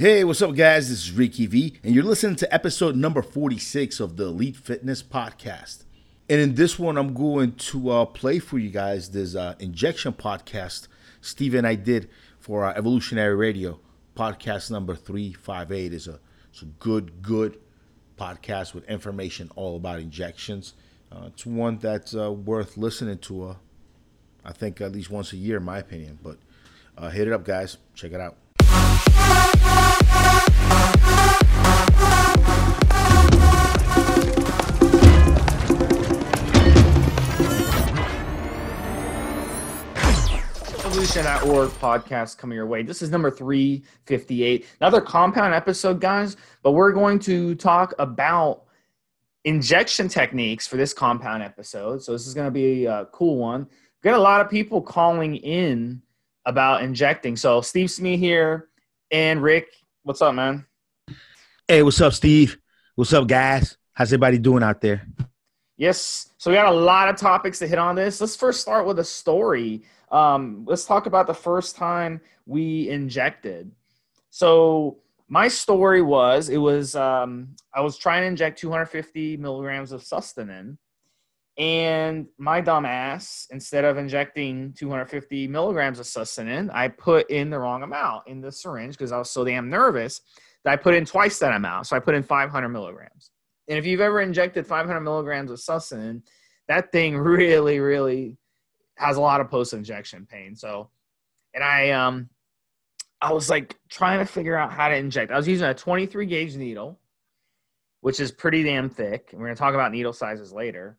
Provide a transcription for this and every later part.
Hey, what's up, guys? This is Ricky V, and you're listening to episode number 46 of the Elite Fitness Podcast. And in this one, I'm going to uh, play for you guys this uh, injection podcast Steve and I did for uh, Evolutionary Radio. Podcast number 358 is a, it's a good, good podcast with information all about injections. Uh, it's one that's uh, worth listening to, uh, I think, at least once a year, in my opinion. But uh, hit it up, guys. Check it out. Evolution.org podcast coming your way. This is number 358. Another compound episode, guys, but we're going to talk about injection techniques for this compound episode. So this is going to be a uh, cool one. We got a lot of people calling in about injecting. So Steve Smee here and Rick, what's up, man? Hey, what's up, Steve? What's up, guys? How's everybody doing out there? Yes. So we got a lot of topics to hit on this. Let's first start with a story. Um, let's talk about the first time we injected. So my story was it was um, I was trying to inject 250 milligrams of Sustanon, and my dumb ass, instead of injecting 250 milligrams of Sustanon, I put in the wrong amount in the syringe because I was so damn nervous that I put in twice that amount. So I put in 500 milligrams. And if you've ever injected 500 milligrams of Sustanon, that thing really, really has a lot of post injection pain. So, and I um I was like trying to figure out how to inject. I was using a 23 gauge needle, which is pretty damn thick. And we're gonna talk about needle sizes later.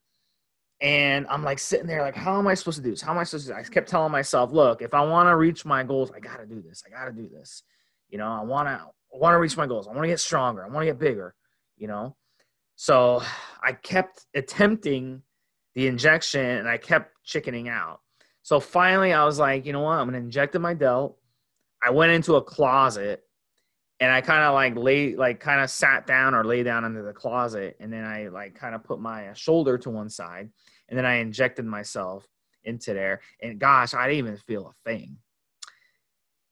And I'm like sitting there, like, how am I supposed to do this? How am I supposed to? I kept telling myself, look, if I want to reach my goals, I gotta do this. I gotta do this. You know, I wanna I wanna reach my goals. I wanna get stronger. I wanna get bigger, you know. So I kept attempting the injection and I kept chickening out. So finally, I was like, you know what? I'm gonna inject in my delt. I went into a closet and I kind of like lay, like kind of sat down or lay down under the closet, and then I like kind of put my uh, shoulder to one side, and then I injected myself into there. And gosh, I didn't even feel a thing.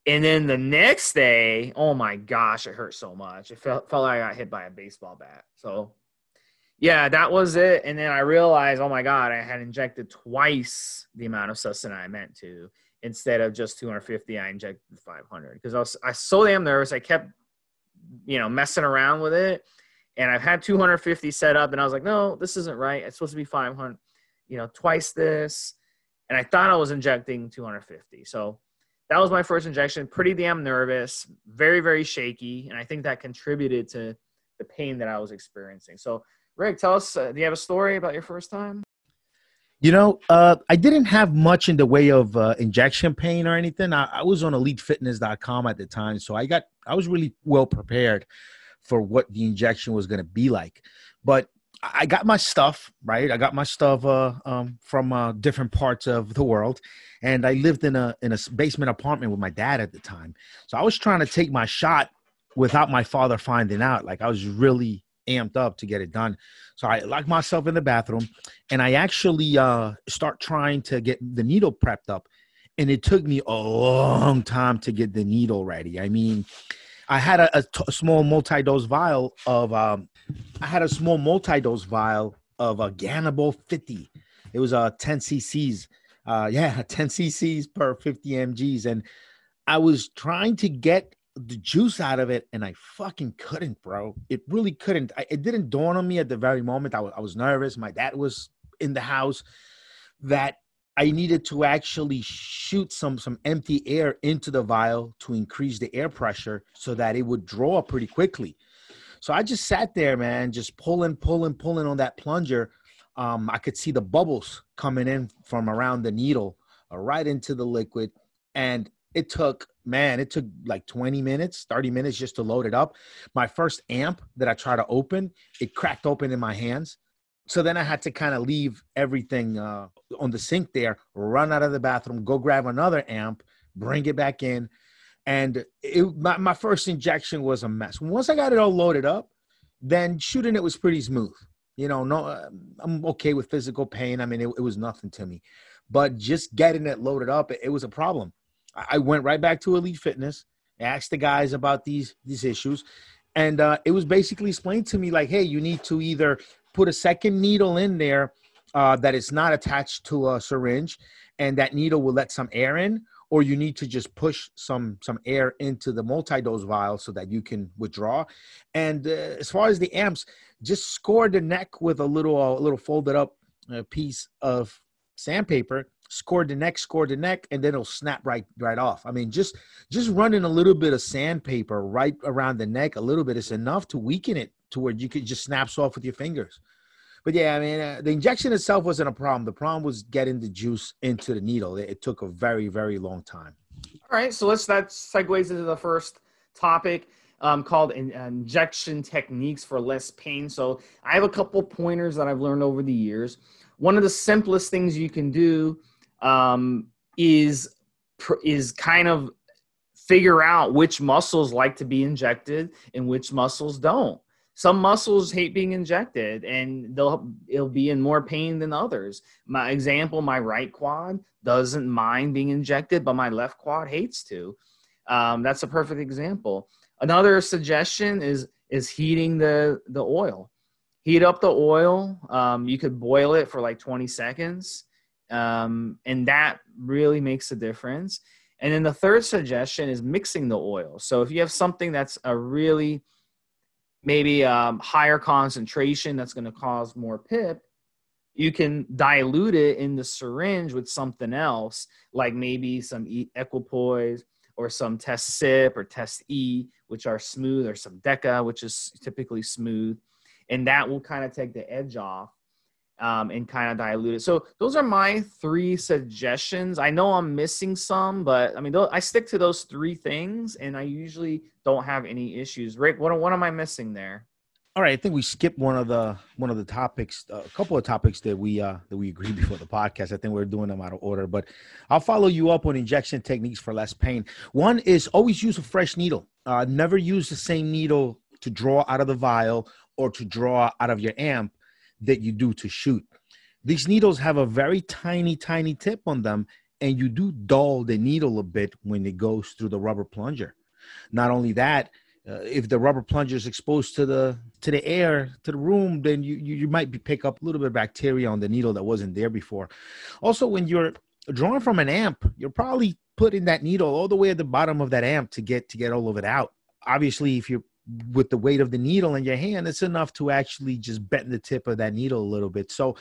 And then the next day, oh my gosh, it hurt so much. It felt felt like I got hit by a baseball bat. So yeah, that was it. And then I realized, oh my God, I had injected twice the amount of Sustanon I meant to. Instead of just 250, I injected 500 because I was I was so damn nervous. I kept, you know, messing around with it, and I've had 250 set up, and I was like, no, this isn't right. It's supposed to be 500, you know, twice this, and I thought I was injecting 250. So that was my first injection. Pretty damn nervous, very very shaky, and I think that contributed to the pain that I was experiencing. So Rick, tell us, uh, do you have a story about your first time? You know, uh, I didn't have much in the way of uh, injection pain or anything. I, I, was on elitefitness.com at the time, so I got I was really well prepared for what the injection was going to be like. But I got my stuff right. I got my stuff uh, um, from uh, different parts of the world, and I lived in a in a basement apartment with my dad at the time. So I was trying to take my shot without my father finding out. Like I was really amped up to get it done. So I lock myself in the bathroom and I actually uh, start trying to get the needle prepped up. And it took me a long time to get the needle ready. I mean, I had a, a, t- a small multi-dose vial of um, I had a small multi-dose vial of a Ganabol 50. It was a uh, 10 cc's. Uh, yeah, 10 cc's per 50 mgs. And I was trying to get the juice out of it and I fucking couldn't, bro. It really couldn't. I, it didn't dawn on me at the very moment. I was, was nervous. My dad was in the house that I needed to actually shoot some some empty air into the vial to increase the air pressure so that it would draw pretty quickly. So I just sat there, man, just pulling, pulling, pulling on that plunger. Um, I could see the bubbles coming in from around the needle, uh, right into the liquid, and it took man it took like 20 minutes 30 minutes just to load it up. My first amp that i tried to open it cracked open in my hands. So then i had to kind of leave everything uh, on the sink there run out of the bathroom go grab another amp bring it back in and it, my, my first injection was a mess. Once i got it all loaded up then shooting it was pretty smooth. You know no uh, i'm okay with physical pain. I mean it, it was nothing to me. But just getting it loaded up it, it was a problem I went right back to Elite Fitness asked the guys about these these issues, and uh, it was basically explained to me like, hey, you need to either put a second needle in there uh, that is not attached to a syringe, and that needle will let some air in, or you need to just push some some air into the multi-dose vial so that you can withdraw. And uh, as far as the amps, just score the neck with a little a little folded up uh, piece of sandpaper. Score the neck, score the neck, and then it'll snap right right off. I mean, just just running a little bit of sandpaper right around the neck, a little bit is enough to weaken it to where you could just snaps off with your fingers. But yeah, I mean, uh, the injection itself wasn't a problem. The problem was getting the juice into the needle. It, it took a very, very long time. All right, so let's that segues into the first topic um, called in, uh, injection techniques for less pain. So I have a couple pointers that I've learned over the years. One of the simplest things you can do um, is is kind of figure out which muscles like to be injected and which muscles don't. Some muscles hate being injected and they'll it'll be in more pain than others. My example my right quad doesn't mind being injected but my left quad hates to. Um, that's a perfect example. Another suggestion is is heating the the oil. Heat up the oil. Um, you could boil it for like 20 seconds um, and that really makes a difference. And then the third suggestion is mixing the oil. So if you have something that's a really maybe um, higher concentration that's going to cause more pip, you can dilute it in the syringe with something else, like maybe some equipoise or some test cyp or test E, which are smooth, or some deca, which is typically smooth. And that will kind of take the edge off um, and kind of dilute it. So those are my three suggestions. I know I'm missing some, but I mean, I stick to those three things, and I usually don't have any issues. Rick, what what am I missing there? All right, I think we skipped one of the one of the topics, uh, a couple of topics that we uh, that we agreed before the podcast. I think we're doing them out of order, but I'll follow you up on injection techniques for less pain. One is always use a fresh needle. Uh, never use the same needle to draw out of the vial or to draw out of your amp that you do to shoot. These needles have a very tiny, tiny tip on them, and you do dull the needle a bit when it goes through the rubber plunger. Not only that, uh, if the rubber plunger is exposed to the to the air to the room, then you, you you might be pick up a little bit of bacteria on the needle that wasn't there before. Also, when you're drawing from an amp, you're probably putting that needle all the way at the bottom of that amp to get to get all of it out. Obviously, if you're with the weight of the needle in your hand, it's enough to actually just bend the tip of that needle a little bit. So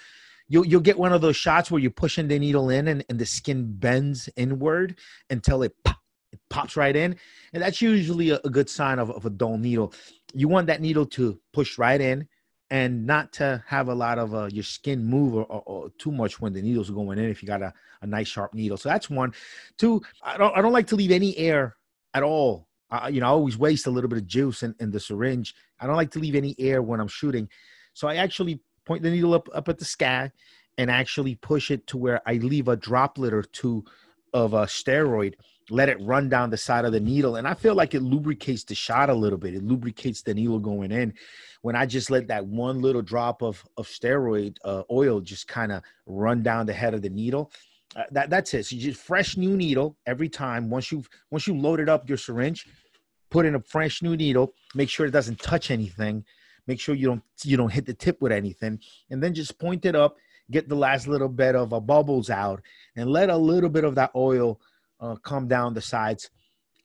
you'll you'll get one of those shots where you're pushing the needle in and, and the skin bends inward until it, pop, it pops right in. And that's usually a, a good sign of, of a dull needle. You want that needle to push right in and not to have a lot of uh, your skin move or, or, or, too much when the needle's going in if you got a, a nice sharp needle. So that's one. Two, I don't I don't like to leave any air at all uh, you know, I always waste a little bit of juice in, in the syringe. I don't like to leave any air when I'm shooting. So I actually point the needle up, up at the sky and actually push it to where I leave a droplet or two of a steroid, let it run down the side of the needle. And I feel like it lubricates the shot a little bit. It lubricates the needle going in. When I just let that one little drop of, of steroid uh, oil just kind of run down the head of the needle, uh, that that's it. So you just fresh new needle every time. Once you've once you loaded up your syringe, put in a fresh new needle. Make sure it doesn't touch anything. Make sure you don't you don't hit the tip with anything, and then just point it up. Get the last little bit of uh, bubbles out, and let a little bit of that oil uh, come down the sides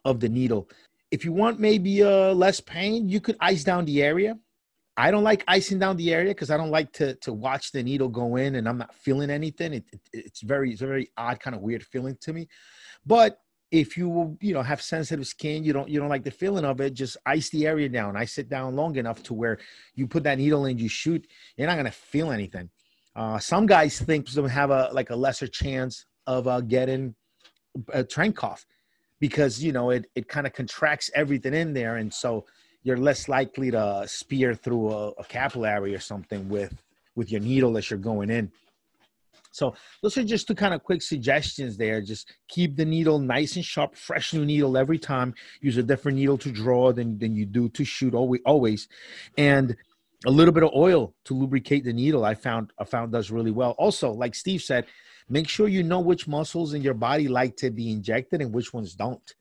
of the needle. If you want maybe uh, less pain, you could ice down the area I don't like icing down the area because I don't like to to watch the needle go in and I'm not feeling anything. It, it, it's very it's a very odd kind of weird feeling to me. But if you you know have sensitive skin, you don't you don't like the feeling of it. Just ice the area down. I sit down long enough to where you put that needle in, you shoot, you're not gonna feel anything. Uh, some guys think some have a like a lesser chance of uh, getting a tren cough because you know it it kind of contracts everything in there, and so you're less likely to spear through a, a capillary or something with with your needle as you're going in. So those are just two kind of quick suggestions there. Just keep the needle nice and sharp, fresh new needle every time. Use a different needle to draw than, than you do to shoot always, always. And a little bit of oil to lubricate the needle I found I found does really well. Also, like Steve said, make sure you know which muscles in your body like to be injected and which ones don't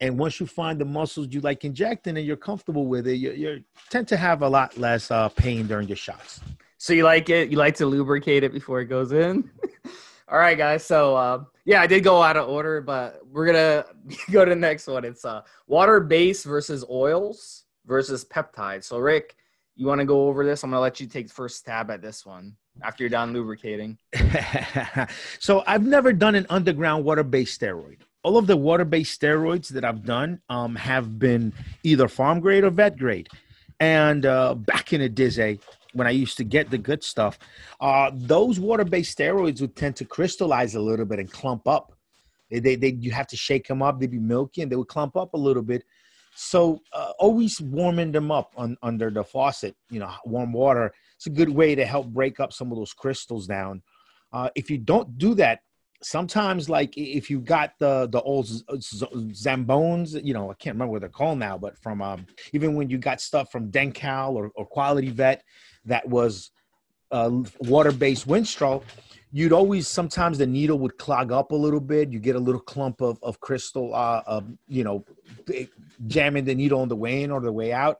And once you find the muscles you like injecting and you're comfortable with it, you, you tend to have a lot less uh, pain during your shots. So you like it? You like to lubricate it before it goes in? All right, guys. So uh, yeah, I did go out of order, but we're gonna go to the next one. It's uh, water base versus oils versus peptides. So Rick, you want to go over this? I'm gonna let you take the first stab at this one after you're done lubricating. so I've never done an underground water-based steroid. All of the water-based steroids that I've done um, have been either pharm grade or vet grade. And uh, back in the day, when I used to get the good stuff, uh, those water-based steroids would tend to crystallize a little bit and clump up. They, they, they you have to shake them up. They'd be milky and they would clump up a little bit. So uh, always warming them up on, under the faucet, you know, warm water. It's a good way to help break up some of those crystals down. Uh, if you don't do that, sometimes like if you got the the old zambones you know i can't remember what they're called now but from um, even when you got stuff from Denkall or, or quality vet that was uh, water-based winstrol you'd always sometimes the needle would clog up a little bit. You get a little clump of, of crystal uh, uh, you know jamming the needle on the way in or the way out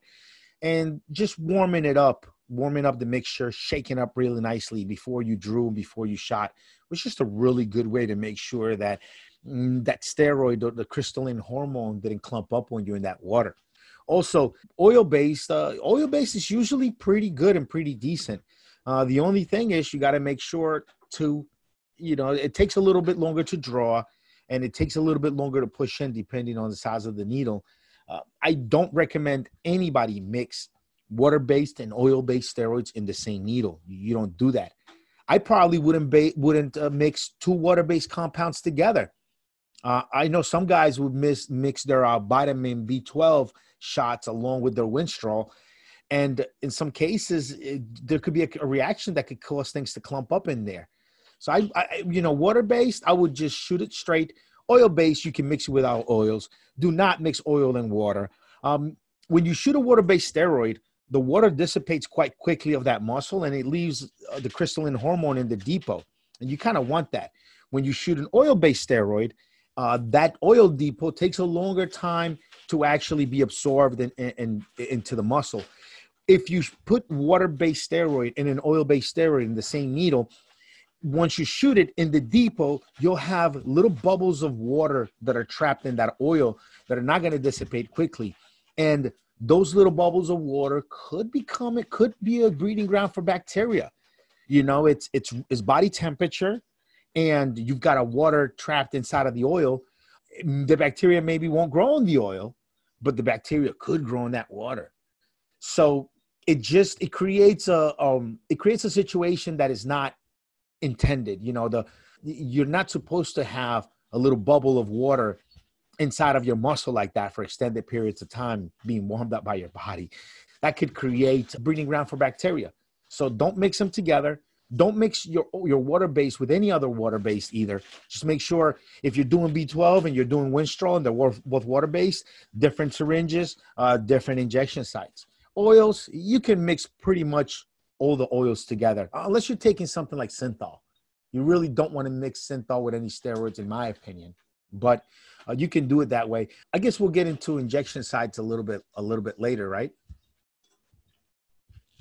and just warming it up warming up the mixture shaking up really nicely before you drew before you shot was just a really good way to make sure that mm, that steroid or the crystalline hormone didn't clump up when you're in that water also, oil based, uh, oil based is usually pretty good and pretty decent. Uh, the only thing is you got to make sure to, you know, it takes a little bit longer to draw and it takes a little bit longer to push in depending on the size of the needle. Uh, I don't recommend anybody mix water based and oil based steroids in the same needle. You don't do that. I probably wouldn't ba- wouldn't uh, mix two water based compounds together. Uh, I know some guys would miss, mix their uh, vitamin B12 shots along with their Winstrol. And in some cases, it, there could be a, a, reaction that could cause things to clump up in there. So I, I you know, water based, I would just shoot it straight. Oil based, you can mix it without oils. Do not mix oil and water. Um, when you shoot a water based steroid, the water dissipates quite quickly of that muscle and it leaves uh, the crystalline hormone in the depot. And you kind of want that. When you shoot an oil based steroid, uh, that oil depot takes a longer time to actually be absorbed in, in, in, into the muscle. If you put water-based steroid and an oil-based steroid in the same needle, once you shoot it in the depot, you'll have little bubbles of water that are trapped in that oil that are not going to dissipate quickly. And those little bubbles of water could become it could be a breeding ground for bacteria. You know, it's it's it's body temperature and you've got a water trapped inside of the oil, the bacteria maybe won't grow in the oil, but the bacteria could grow in that water. So it just it creates a um it creates a situation that is not intended. You know, the you're not supposed to have a little bubble of water inside of your muscle like that for extended periods of time being warmed up by your body. That could create breeding ground for bacteria. So don't mix them together. Don't mix your your water base with any other water base either. Just make sure if you're doing B12 and you're doing Winstrol and they're both water based, different syringes, uh, different injection sites. Oils, you can mix pretty much all the oils together, unless you're taking something like synthol. You really don't want to mix synthol with any steroids, in my opinion. But uh, you can do it that way. I guess we'll get into injection sites a little bit a little bit later, right?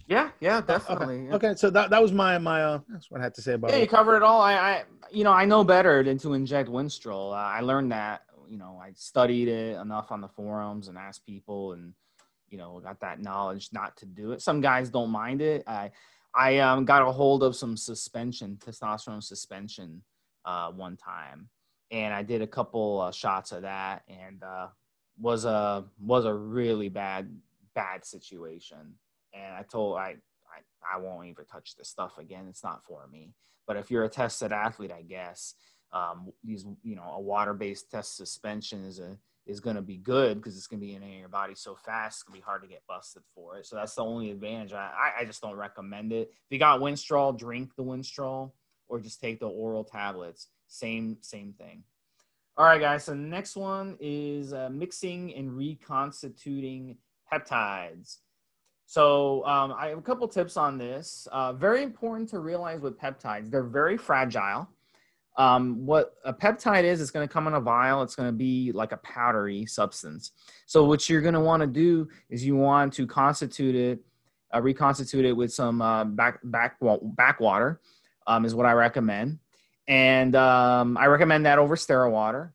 Yeah, yeah, definitely. Okay, yeah. okay so that, that was my my uh, that's what I had to say about yeah, it. you covered it all. I, I you know I know better than to inject Winstrol. Uh, I learned that you know I studied it enough on the forums and asked people and you know got that knowledge not to do it. Some guys don't mind it. I I um, got a hold of some suspension testosterone suspension uh, one time, and I did a couple uh, shots of that, and uh, was a was a really bad bad situation and I told I, I I won't even touch this stuff again. It's not for me. But if you're a tested athlete, I guess um, these you know a water-based test suspension is a is going to be good because it's going to be in your body so fast. It's going to be hard to get busted for it. So that's the only advantage. I, I just don't recommend it. If you got Winstrol, drink the Winstrol or just take the oral tablets. Same same thing. All right, guys. So next one is uh, mixing and reconstituting peptides. So um, I have a couple tips on this. Uh, very important to realize with peptides, they're very fragile. um, what a peptide is, it's going to come in a vial. It's going to be like a powdery substance. So what you're going to want to do is you want to constitute it, uh, reconstitute it with some uh, back back bac water, um, is what I recommend, and um, I recommend that over sterile water.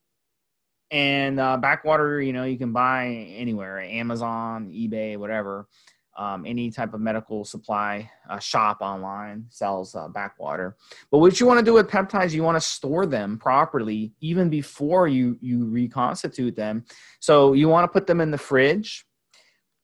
And uh, bac water, you know, you can buy anywhere, Amazon, eBay, whatever um, any type of medical supply uh, shop online sells uh, bac water. But what you want to do with peptides, you want to store them properly even before you you reconstitute them. So you want to put them in the fridge.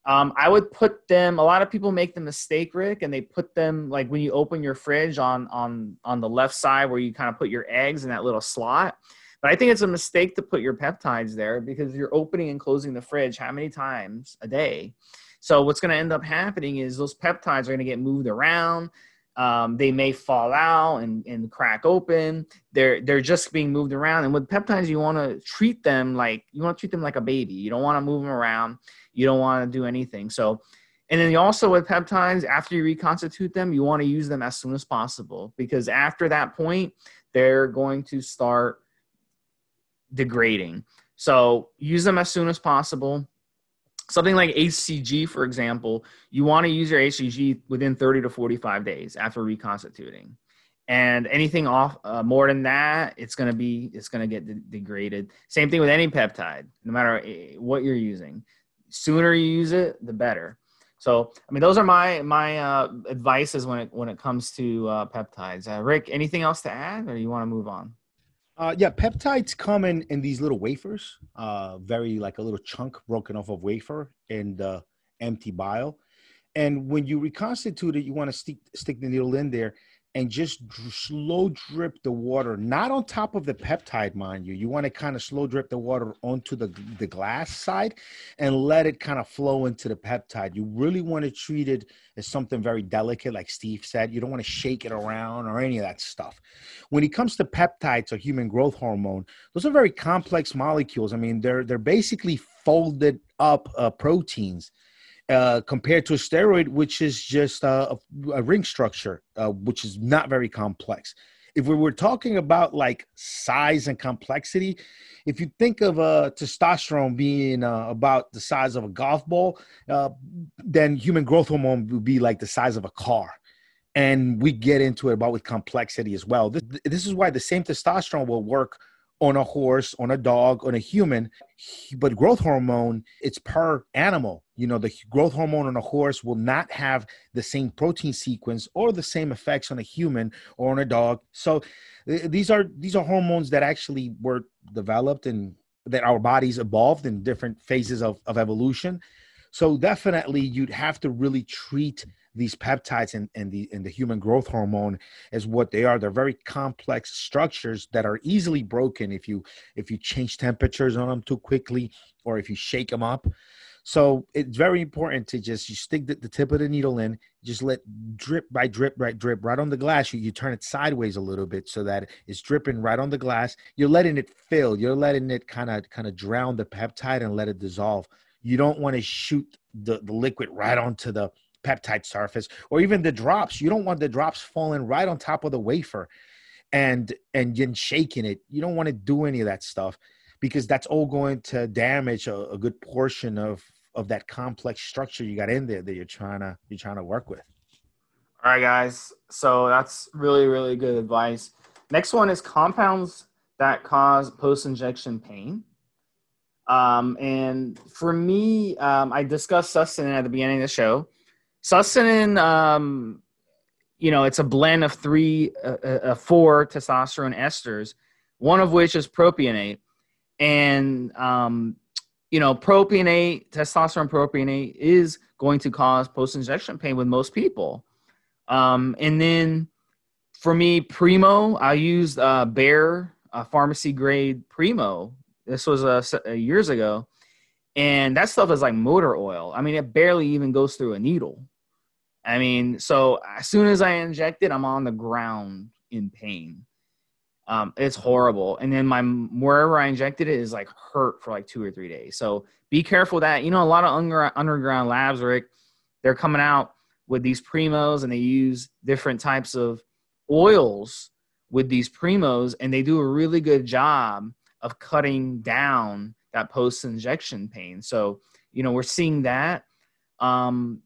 Um, I would put them. A lot of people make the mistake, Rick, and they put them like when you open your fridge on on on the left side where you kind of put your eggs in that little slot. But I think it's a mistake to put your peptides there because you're opening and closing the fridge how many times a day? So what's going to end up happening is those peptides are going to get moved around. Um, they may fall out and, and crack open. They're they're just being moved around. And with peptides, you want to treat them like you want to treat them like a baby. You don't want to move them around. You don't want to do anything. So, and then also with peptides, after you reconstitute them, you want to use them as soon as possible because after that point, they're going to start degrading. So use them as soon as possible something like HCG, for example, you want to use your HCG within 30 to 45 days after reconstituting. And anything off uh, more than that, it's going to be it's going to get de- degraded. Same thing with any peptide, no matter eh, what you're using. Sooner you use it, the better. So, I mean, those are my my uh, advices when it when it comes to uh, peptides. Uh, Rick, anything else to add, or you want to move on? Uh, yeah, peptides come in in these little wafers, uh, very like a little chunk broken off of wafer and uh, empty vial. And when you reconstitute it, you want to stick stick the needle in there and just slow drip the water, not on top of the peptide, mind you. You want to kind of slow drip the water onto the, the glass side and let it kind of flow into the peptide. You really want to treat it as something very delicate, like Steve said. You don't want to shake it around or any of that stuff. When it comes to peptides or human growth hormone, those are very complex molecules. I mean, they're they're basically folded up uh, proteins uh, compared to a steroid, which is just a, a ring structure, uh, which is not very complex. If we were talking about like size and complexity, if you think of uh, testosterone being uh, about the size of a golf ball, uh, then human growth hormone would be like the size of a car and we get into it about with complexity as well. This, this is why the same testosterone will work on a horse, on a dog, on a human. But growth hormone, it's per animal. You know, the growth hormone on a horse will not have the same protein sequence or the same effects on a human or on a dog. So these are these are hormones that actually were developed and that our bodies evolved in different phases of, of evolution. So definitely you'd have to really treat these peptides and, and the and the human growth hormone is what they are. They're very complex structures that are easily broken if you if you change temperatures on them too quickly or if you shake them up. So it's very important to just you stick the, the tip of the needle in just let drip by drip right drip right on the glass. You, you turn it sideways a little bit so that it's dripping right on the glass. You're letting it fill. You're letting it kind of kind of drown the peptide and let it dissolve you don't want to shoot the, the liquid right onto the peptide surface or even the drops. You don't want the drops falling right on top of the wafer and and then shaking it. You don't want to do any of that stuff because that's all going to damage a, a good portion of of that complex structure you got in there that you're trying to you're trying to work with. All right guys. So that's really really good advice. Next one is compounds that cause post-injection pain um, and for me um, i discussed sustanon at the beginning of the show Sustanon, um, you know, it's a blend of three, uh, uh, uh, four testosterone esters, one of which is propionate. And, um, you know, propionate, testosterone propionate is going to cause post injection pain with most people. Um, and then for me, Primo, I used uh, Bayer uh, pharmacy grade Primo. This was uh, years ago. And that stuff is like motor oil. I mean, it barely even goes through a needle. I mean, so as soon as I inject it, I'm on the ground in pain. Um, it's horrible. And then my wherever I injected it is like hurt for like two or three days. So be careful that you know a lot of under, underground labs, Rick, they're coming out with these primos and they use different types of oils with these primos, and they do a really good job of cutting down that post injection pain. So, you know, we're seeing that. Um,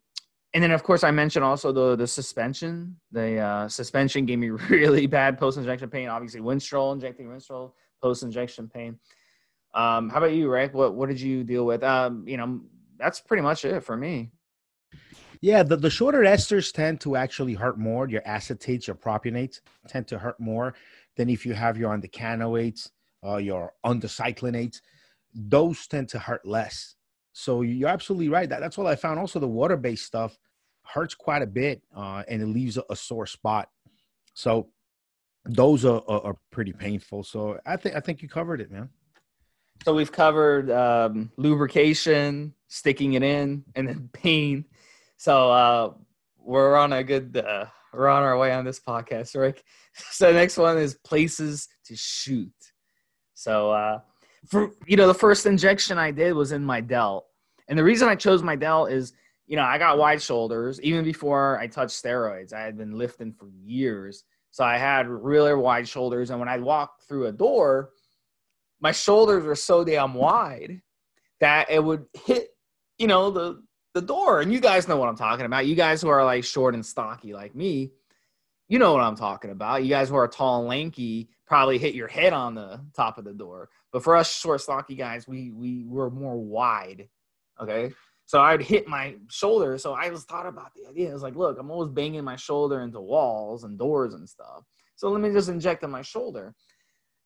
and then, of course, I mentioned also the the suspension. The uh, suspension gave me really bad post injection pain. Obviously, Winstrol injecting Winstrol post injection pain. Um, how about you, Rick? What what did you deal with? Um, you know, that's pretty much it for me. Yeah, the, the shorter esters tend to actually hurt more. Your acetates, your propionates tend to hurt more than if you have your undecanoates, uh, your undecylenates. Those tend to hurt less. So you're absolutely right. That, that's what I found. Also, the water-based stuff hurts quite a bit, uh, and it leaves a, a, sore spot. So those are, are, are pretty painful. So I think I think you covered it, man. So we've covered um, lubrication, sticking it in, and then pain. So uh, we're on a good, uh, we're on our way on this podcast, Rick. So the next one is places to shoot. So uh, for you know, the first injection I did was in my delt, and the reason I chose my delt is you know I got wide shoulders even before I touched steroids. I had been lifting for years, so I had really wide shoulders, and when I walked through a door, my shoulders were so damn wide that it would hit you know the the door. And you guys know what I'm talking about. You guys who are like short and stocky like me, you know what I'm talking about. You guys who are tall and lanky probably hit your head on the top of the door. But for us short, stocky guys, we we were more wide. Okay. So I'd hit my shoulder. So I was thought about the idea. I was like, look, I'm always banging my shoulder into walls and doors and stuff. So let me just inject in my shoulder.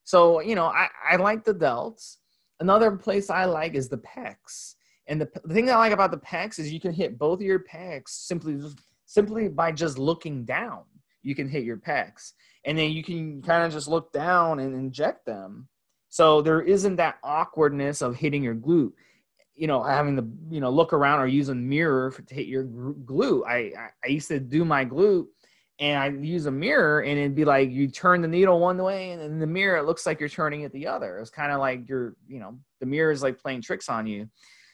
So, you know, I, I like the delts. Another place I like is the pecs. And the, the thing I like about the pecs is you can hit both of your pecs simply simply by just looking down. You can hit your pecs, and then you can kind of just look down and inject them. So there isn't that awkwardness of hitting your glute. You know, having to you know look around or use a mirror to hit your glute. I I used to do my glute and I use a mirror and it'd be like you turn the needle one way and in the mirror it looks like you're turning it the other. It's kind of like you're, you know, the mirror is like playing tricks on you.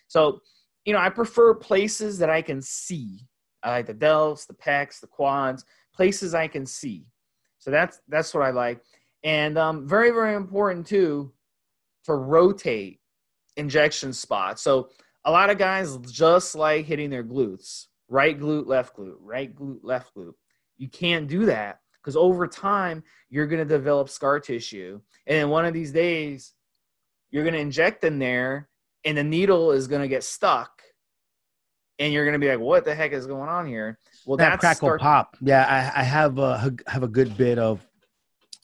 So, you know, I prefer places that I can see. I like the delts, the pecs, the quads, places I can see. So that's that's what I like. And um, very, very important too to rotate injection spots. So a lot of guys just like hitting their glutes, right glute, left glute, right glute, left glute. You can't do that because over time you're going to develop scar tissue, and then one of these days you're going to inject in there and the needle is going to get stuck and you're going to be like what the heck is going on here well that that's crackle start- pop. Yeah I, I have a have a good bit of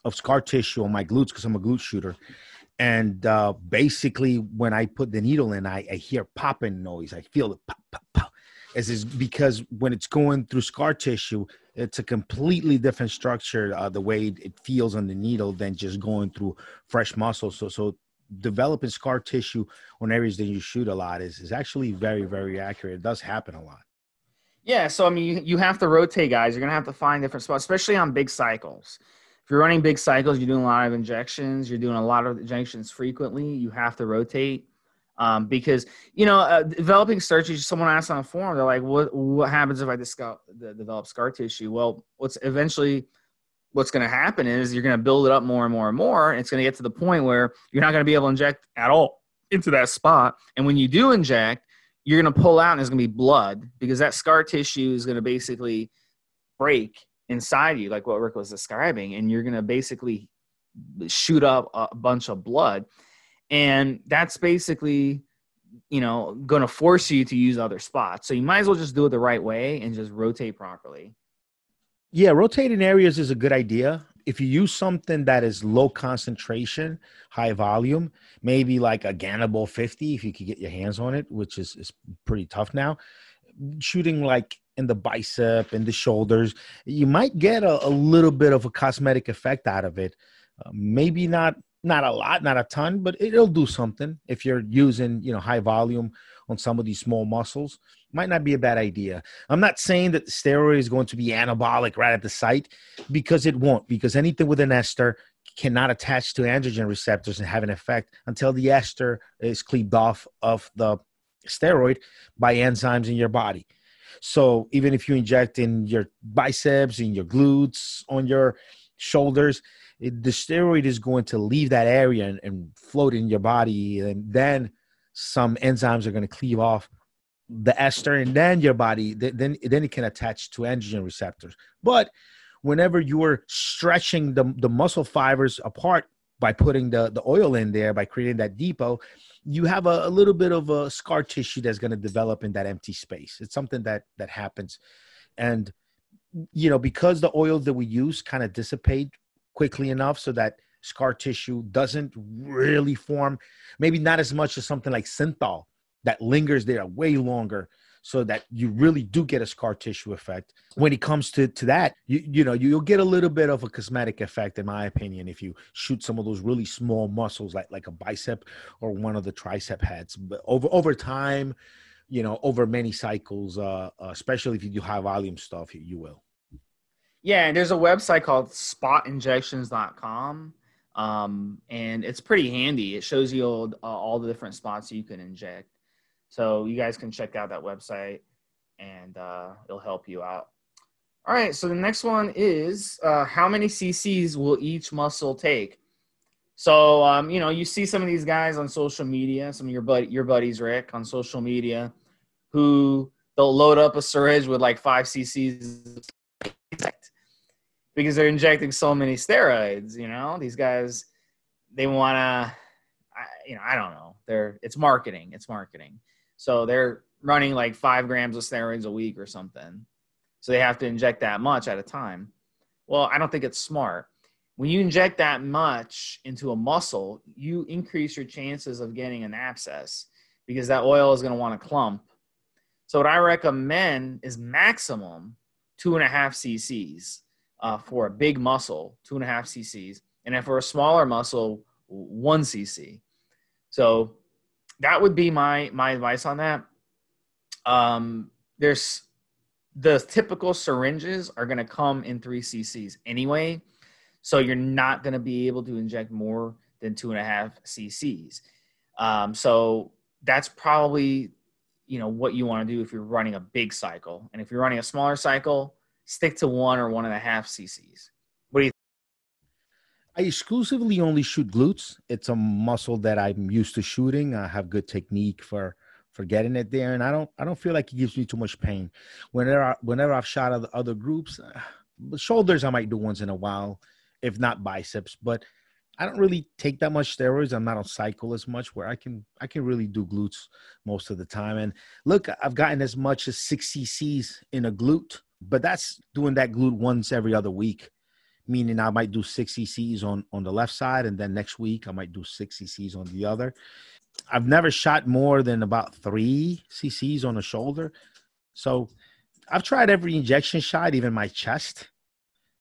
of scar tissue on my glutes because i'm a glute shooter. And uh, basically when i put the needle in I, I hear popping noise. I feel it pop pop pop. As is because when it's going through scar tissue it's a completely different structure uh, the way it feels on the needle than just going through fresh muscle so so developing scar tissue on areas that you shoot a lot is, is actually very, very accurate. It does happen a lot. Yeah. So, I mean, you, have to rotate, guys. You're to have to find different spots, especially on big cycles. If you're running big cycles, you're doing a lot of injections, you're doing a lot of injections frequently, you have to rotate. Um, because you know, uh, developing scar tissue. Someone asked on a forum, they're like, "What what happens if I develop scar tissue?" Well, what's eventually what's going to happen is you're going to build it up more and more and more. And it's going to get to the point where you're not going to be able to inject at all into that spot. And when you do inject, you're going to pull out and there's going to be blood because that scar tissue is going to basically break inside you, like what Rick was describing. And you're going to basically shoot up a bunch of blood. And that's basically, you know, going to force you to use other spots. So you might as well just do it the right way and just rotate properly. Yeah, rotating areas is a good idea. If you use something that is low concentration, high volume, maybe like a Ganabol 50, if you could get your hands on it, which is, is pretty tough now, shooting like in the bicep and the shoulders, you might get a, a little bit of a cosmetic effect out of it. Uh, maybe not not a lot, not a ton, but it'll do something if you're using you know high volume on some of these small muscles. Might not be a bad idea. I'm not saying that the steroid is going to be anabolic right at the site because it won't. Because anything with an ester cannot attach to androgen receptors and have an effect until the ester is cleaved off of the steroid by enzymes in your body. So even if you inject in your biceps, in your glutes, on your shoulders, it, the steroid is going to leave that area and, and float in your body, and then some enzymes are going to cleave off the ester, and then your body then then it can attach to androgen receptors. But whenever you're stretching the, the muscle fibers apart by putting the, the oil in there by creating that depot you have a, a little bit of a scar tissue that's going to develop in that empty space it's something that that happens and you know because the oils that we use kind of dissipate quickly enough so that scar tissue doesn't really form maybe not as much as something like synthol that lingers there way longer so that you really do get a scar tissue effect. When it comes to, to that, you, you know, you'll get a little bit of a cosmetic effect, in my opinion, if you shoot some of those really small muscles like, like a bicep or one of the tricep heads. But over, over time, you know, over many cycles, uh, uh especially if you do high volume stuff, you, you will. Yeah, and there's a website called spotinjections.com. Um, and it's pretty handy. It shows you all, uh, all the different spots you can inject. So you guys can check out that website and uh, it'll help you out. All right, so the next one is uh, how many cc's will each muscle take? So um, you know, you see some of these guys on social media, some of your buddy, your buddies, Rick, on social media, who they'll load up a syringe with like five cc's because they're injecting so many steroids. You know, these guys they want to, you know, I don't know. They're it's marketing. It's marketing. So they're running like five grams of steroids a week or something. So they have to inject that much at a time. Well, I don't think it's smart. When you inject that much into a muscle, you increase your chances of getting an abscess because that oil is going to want to clump. So what I recommend is maximum two and a half cc's uh, for a big muscle, two and a half cc's, and then for a smaller muscle, one cc. So that would be my my advice on that. Um, there's the typical syringes are going to come in three cc's anyway, so you're not going to be able to inject more than two and a half cc's. Um, so that's probably you know what you want to do if you're running a big cycle, and if you're running a smaller cycle, stick to one or one and a half cc's. I exclusively only shoot glutes. It's a muscle that I'm used to shooting. I have good technique for for getting it there, and I don't I don't feel like it gives me too much pain. Whenever I, whenever I've shot other other groups, uh, shoulders I might do once in a while, if not biceps, but I don't really take that much steroids. I'm not on cycle as much where I can I can really do glutes most of the time. And look, I've gotten as much as six cc's in a glute, but that's doing that glute once every other week meaning I might do six cc's on on the left side, and then next week I might do six cc's on the other. I've never shot more than about three cc's on the shoulder, so I've tried every injection shot, even my chest,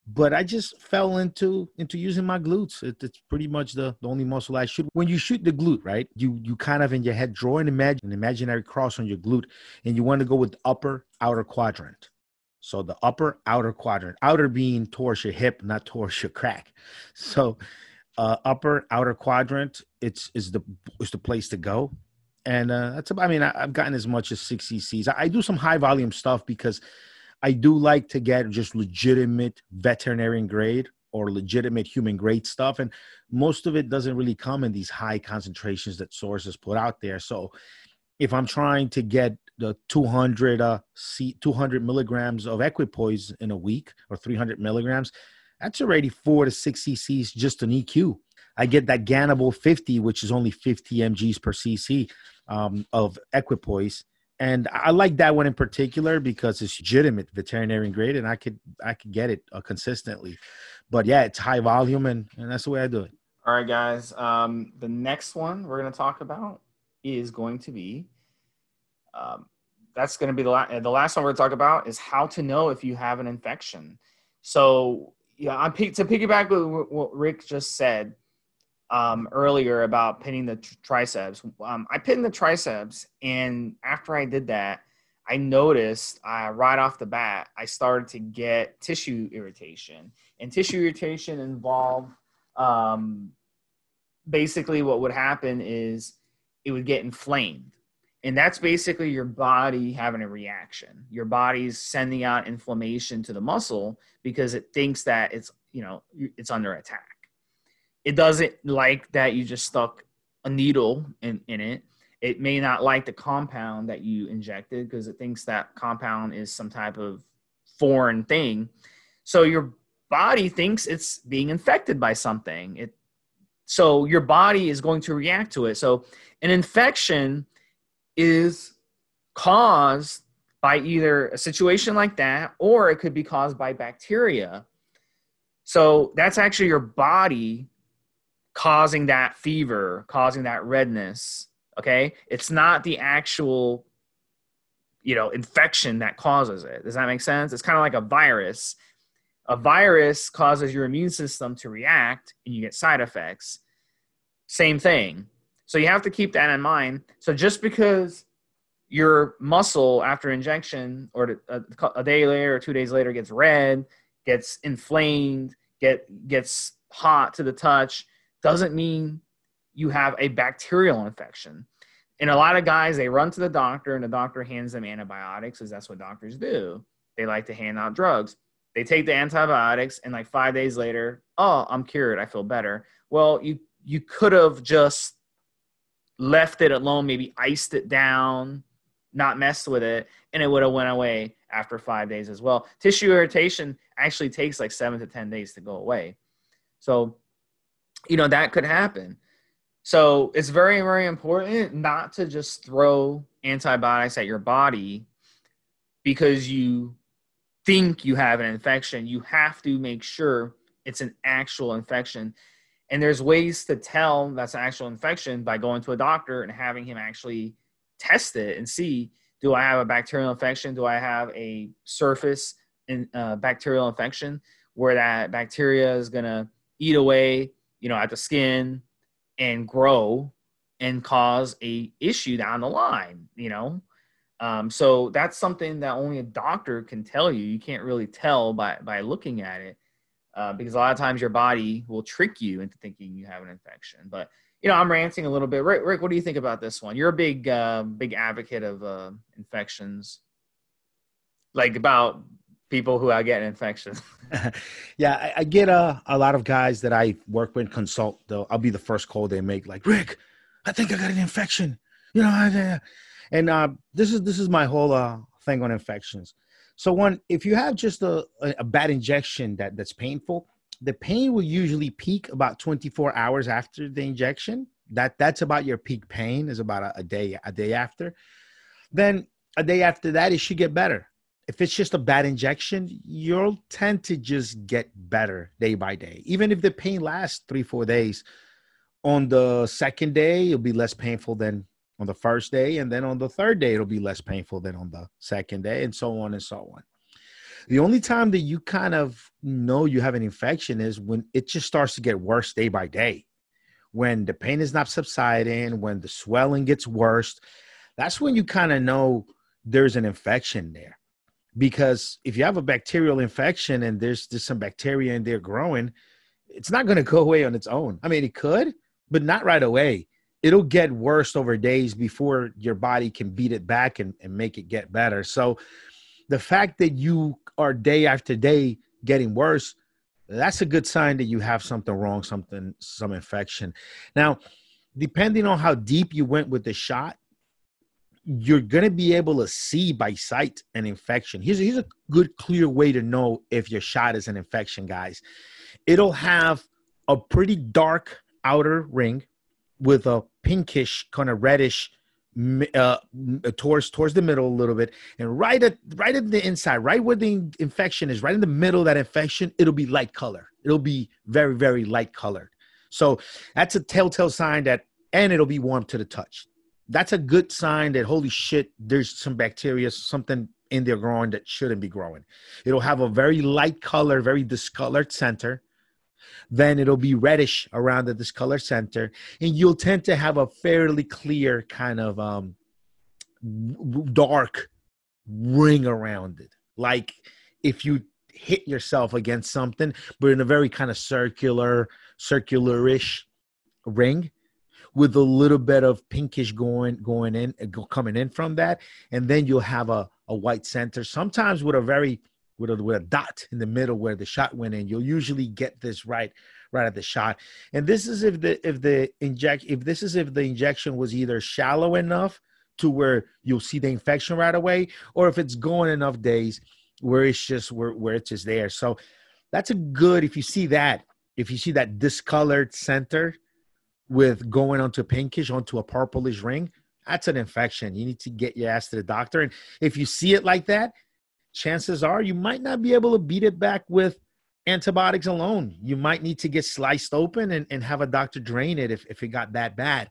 but I just fell into into using my glutes. It, it's pretty much the, the only muscle I shoot. When you shoot the glute, right? You you kind of in your head draw an imagine an imaginary cross on your glute, and you want to go with upper outer quadrant. So the upper outer quadrant, outer being towards your hip, not towards your crack. So uh, upper outer quadrant, it's is the is the place to go. And uh, that's about, I mean, I, have gotten as much as six cc's. I, I do some high volume stuff because I do like to get just legitimate veterinarian grade or legitimate human grade stuff. And most of it doesn't really come in these high concentrations that sources put out there. So if I'm trying to get the 200 uh, C, 200 milligrams of equipoise in a week or 300 milligrams, that's already four to six cc's just an EQ. I get that Ganabol 50, which is only 50 mg's per cc um, of equipoise, and I like that one in particular because it's legitimate veterinarian grade, and I could I could get it uh, consistently. But yeah, it's high volume, and, and that's the way I do it. All right, guys. Um, the next one we're going to talk about is going to be um, that's going to be the, la- the last one we're going to talk about is how to know if you have an infection. So, yeah, I'm to piggyback with what Rick just said um, earlier about pinning the triceps. Um, I pinned the triceps, and after I did that, I noticed uh, right off the bat I started to get tissue irritation, and tissue irritation involved um, basically what would happen is it would get inflamed And that's basically your body having a reaction. Your body's sending out inflammation to the muscle because it thinks that it's, you know, it's under attack. It doesn't like that you just stuck a needle in, in it. It may not like the compound that you injected because it thinks that compound is some type of foreign thing. So your body thinks it's being infected by something. It so your body is going to react to it. So an infection is caused by either a situation like that or it could be caused by bacteria. So that's actually your body causing that fever, causing that redness. Okay. It's not the actual, you know, infection that causes it. Does that make sense? It's kind of like a virus a virus causes your immune system to react and you get side effects. Same thing. So you have to keep that in mind. So just because your muscle after injection or a, uh, a day later or two days later gets red, gets inflamed, get gets hot to the touch, doesn't mean you have a bacterial infection. And a lot of guys, they run to the doctor and the doctor hands them antibiotics, because that's what doctors do. They like to hand out drugs. They take the antibiotics, and like five days later, oh, I'm cured. I feel better. Well, you you could have just left it alone, maybe iced it down, not messed with it, and it would have went away after five days as well. Tissue irritation actually takes like seven to ten days to go away. So, you know, that could happen. So it's very, very important not to just throw antibiotics at your body because you think you have an infection, you have to make sure it's an actual infection. And there's ways to tell that's an actual infection by going to a doctor and having him actually test it and see do I have a bacterial infection? Do I have a surface in, uh, bacterial infection where that bacteria is going to eat away, you know, at the skin and grow and cause a issue down the line, you know? Um, so that's something that only a doctor can tell you. You can't really tell by by looking at it, uh, because a lot of times your body will trick you into thinking you have an infection. But you know, I'm ranting a little bit. Rick, Rick what do you think about this one? You're a big uh, big advocate of uh, infections, like about people who are getting infections. yeah, I, I get a a lot of guys that I work with consult. Though I'll be the first call they make. Like Rick, I think I got an infection. You know, I, and uh, this is this is my whole uh, thing on infections. So one, if you have just a, a bad injection that that's painful, the pain will usually peak about 24 hours after the injection. That that's about your peak pain is about a, a day a day after. Then a day after that, it should get better. If it's just a bad injection, you'll tend to just get better day by day. Even if the pain lasts three, four days, on the second day, it'll be less painful than on the first day, and then on the third day, it'll be less painful than on the second day, and so on and so on. The only time that you kind of know you have an infection is when it just starts to get worse day by day. When the pain is not subsiding, when the swelling gets worse, that's when you kind of know there's an infection there. Because if you have a bacterial infection and there's just some bacteria in there growing, it's not going to go away on its own. I mean, it could, but not right away it'll get worse over days before your body can beat it back and, and make it get better. So the fact that you are day after day getting worse, that's a good sign that you have something wrong, something, some infection. Now, depending on how deep you went with the shot, you're going to be able to see by sight an infection. Here's, here's a good, clear way to know if your shot is an infection, guys. It'll have a pretty dark outer ring with a pinkish kind of reddish uh, towards towards the middle a little bit, and right at right at the inside, right where the infection is, right in the middle of that infection, it'll be light color. It'll be very very light colored. So that's a telltale sign that, and it'll be warm to the touch. That's a good sign that holy shit, there's some bacteria, something in there growing that shouldn't be growing. It'll have a very light color, very discolored center then it'll be reddish around the discolor center, and you'll tend to have a fairly clear kind of um, dark ring around it. Like if you hit yourself against something, but in a very kind of circular, circularish ring. with a little bit of pinkish going going in coming in from that and then you'll have a, a white center sometimes with a very with a, with a dot in the middle where the shot went in you'll usually get this right right at the shot and this is if the if the inject if this is if the injection was either shallow enough to where you'll see the infection right away or if it's going enough days where it's just where, where it's just there so that's a good if you see that if you see that discolored center with going onto pinkish onto a purplish ring, that's an infection. You need to get your ass to the doctor. And if you see it like that, chances are you might not be able to beat it back with antibiotics alone. You might need to get sliced open and, and have a doctor drain it if, if it got that bad.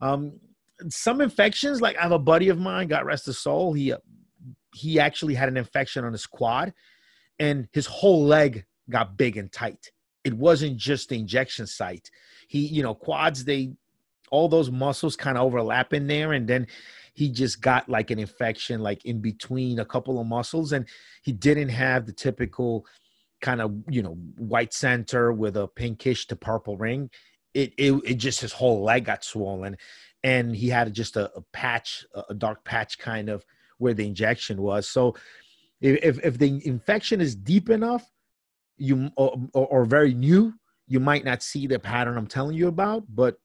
Um, some infections, like I have a buddy of mine, got rest of soul. He he actually had an infection on his quad, and his whole leg got big and tight it wasn't just the injection site. He, you know, quads, they all those muscles kind of overlap in there, and then he just got like an infection like in between a couple of muscles, and he didn't have the typical kind of you know white center with a pinkish to purple ring. It it, it just his whole leg got swollen, and he had just a, a patch, a dark patch kind of where the injection was. So if if the infection is deep enough you or, or, very new, you might not see the pattern I'm telling you about, but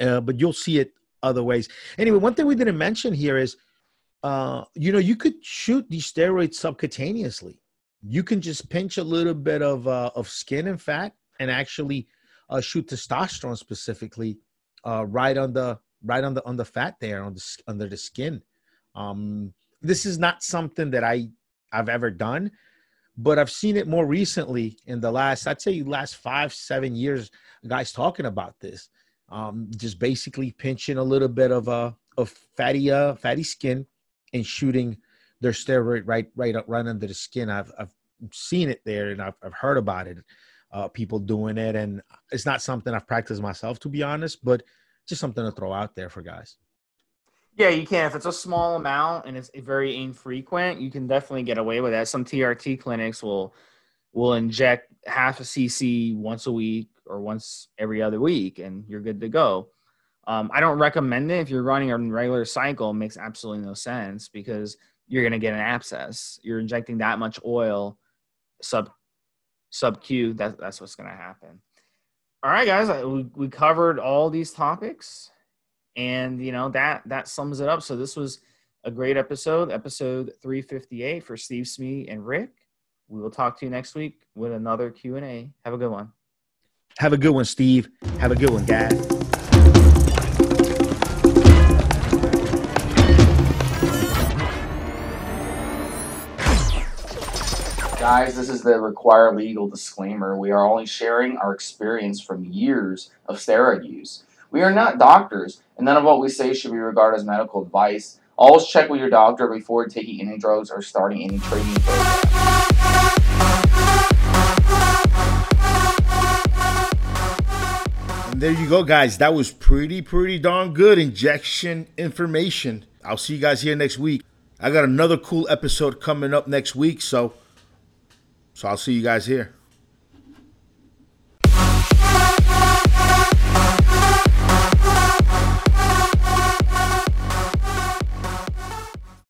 uh, but you'll see it other ways. Anyway, one thing we didn't mention here is, uh, you know, you could shoot these steroids subcutaneously. You can just pinch a little bit of uh, of skin and fat and actually uh, shoot testosterone specifically uh, right on the right on the on the fat there on the under the skin. Um, this is not something that I I've ever done, but I've seen it more recently in the last, I'd say, last five, seven years. Guys talking about this, um, just basically pinching a little bit of a uh, of fatty uh fatty skin and shooting their steroid right right up right under the skin. I've I've seen it there and I've I've heard about it, uh, people doing it, and it's not something I've practiced myself to be honest, but just something to throw out there for guys. Yeah, you can. If it's a small amount and it's very infrequent, you can definitely get away with that. Some TRT clinics will will inject half a cc once a week or once every other week, and you're good to go. Um, I don't recommend it if you're running a regular cycle. It makes absolutely no sense because you're going to get an abscess. You're injecting that much oil sub sub Q. That, that's what's going to happen. All right, guys, we, we covered all these topics and you know that that sums it up so this was a great episode episode 358 for steve smee and rick we will talk to you next week with another q&a have a good one have a good one steve have a good one guys Guys, this is the required legal disclaimer. We are only sharing our experience from years of steroid use. We are not doctors, and none of what we say should be regarded as medical advice. Always check with your doctor before taking any drugs or starting any treatment There you go, guys. That was pretty, pretty darn good injection information. I'll see you guys here next week. I got another cool episode coming up next week, so so I'll see you guys here.